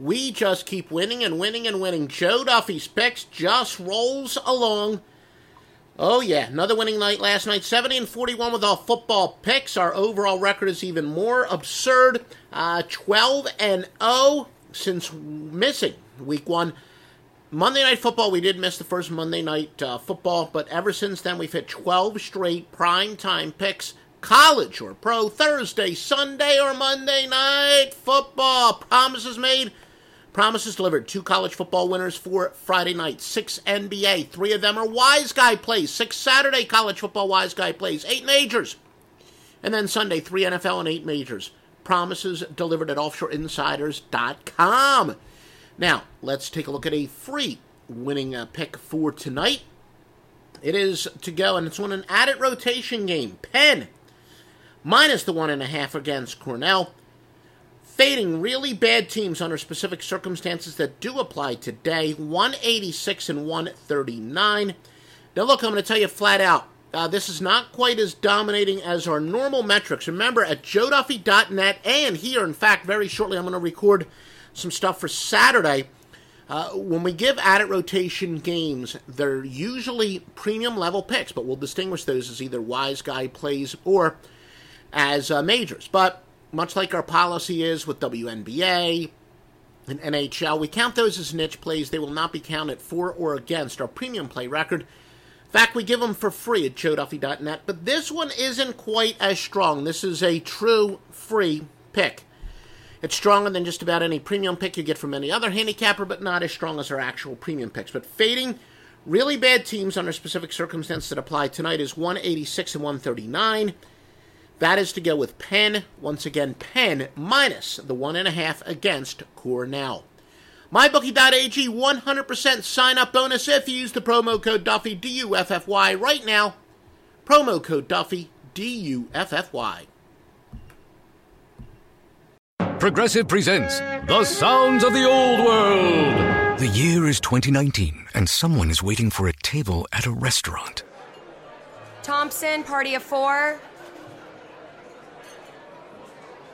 We just keep winning and winning and winning. Joe Duffy's picks just rolls along. Oh yeah, another winning night last night. 70 and 41 with our football picks. Our overall record is even more absurd. Uh, 12 and 0 since missing week one. Monday night football, we did miss the first Monday night uh, football, but ever since then we've hit 12 straight prime time picks college or pro Thursday, Sunday, or Monday night football. Promises made, Promises delivered. Two college football winners for Friday night. Six NBA. Three of them are wise guy plays. Six Saturday college football wise guy plays. Eight majors. And then Sunday, three NFL and eight majors. Promises delivered at offshoreinsiders.com. Now, let's take a look at a free winning uh, pick for tonight. It is to go, and it's on an added rotation game. Penn minus the one and a half against Cornell fading really bad teams under specific circumstances that do apply today 186 and 139. Now, look, I'm going to tell you flat out uh, this is not quite as dominating as our normal metrics. Remember, at joeduffy.net, and here, in fact, very shortly, I'm going to record some stuff for Saturday. Uh, when we give added rotation games, they're usually premium level picks, but we'll distinguish those as either wise guy plays or as uh, majors. But much like our policy is with WNBA and NHL, we count those as niche plays. They will not be counted for or against our premium play record. In fact, we give them for free at joeduffy.net, but this one isn't quite as strong. This is a true free pick. It's stronger than just about any premium pick you get from any other handicapper, but not as strong as our actual premium picks. But fading really bad teams under specific circumstances that apply tonight is 186 and 139. That is to go with Penn. Once again, Penn minus the one and a half against Cornell. MyBookie.ag 100% sign up bonus if you use the promo code Duffy, D U F F Y, right now. Promo code Duffy, D U F F Y. Progressive presents The Sounds of the Old World. The year is 2019, and someone is waiting for a table at a restaurant. Thompson, party of four.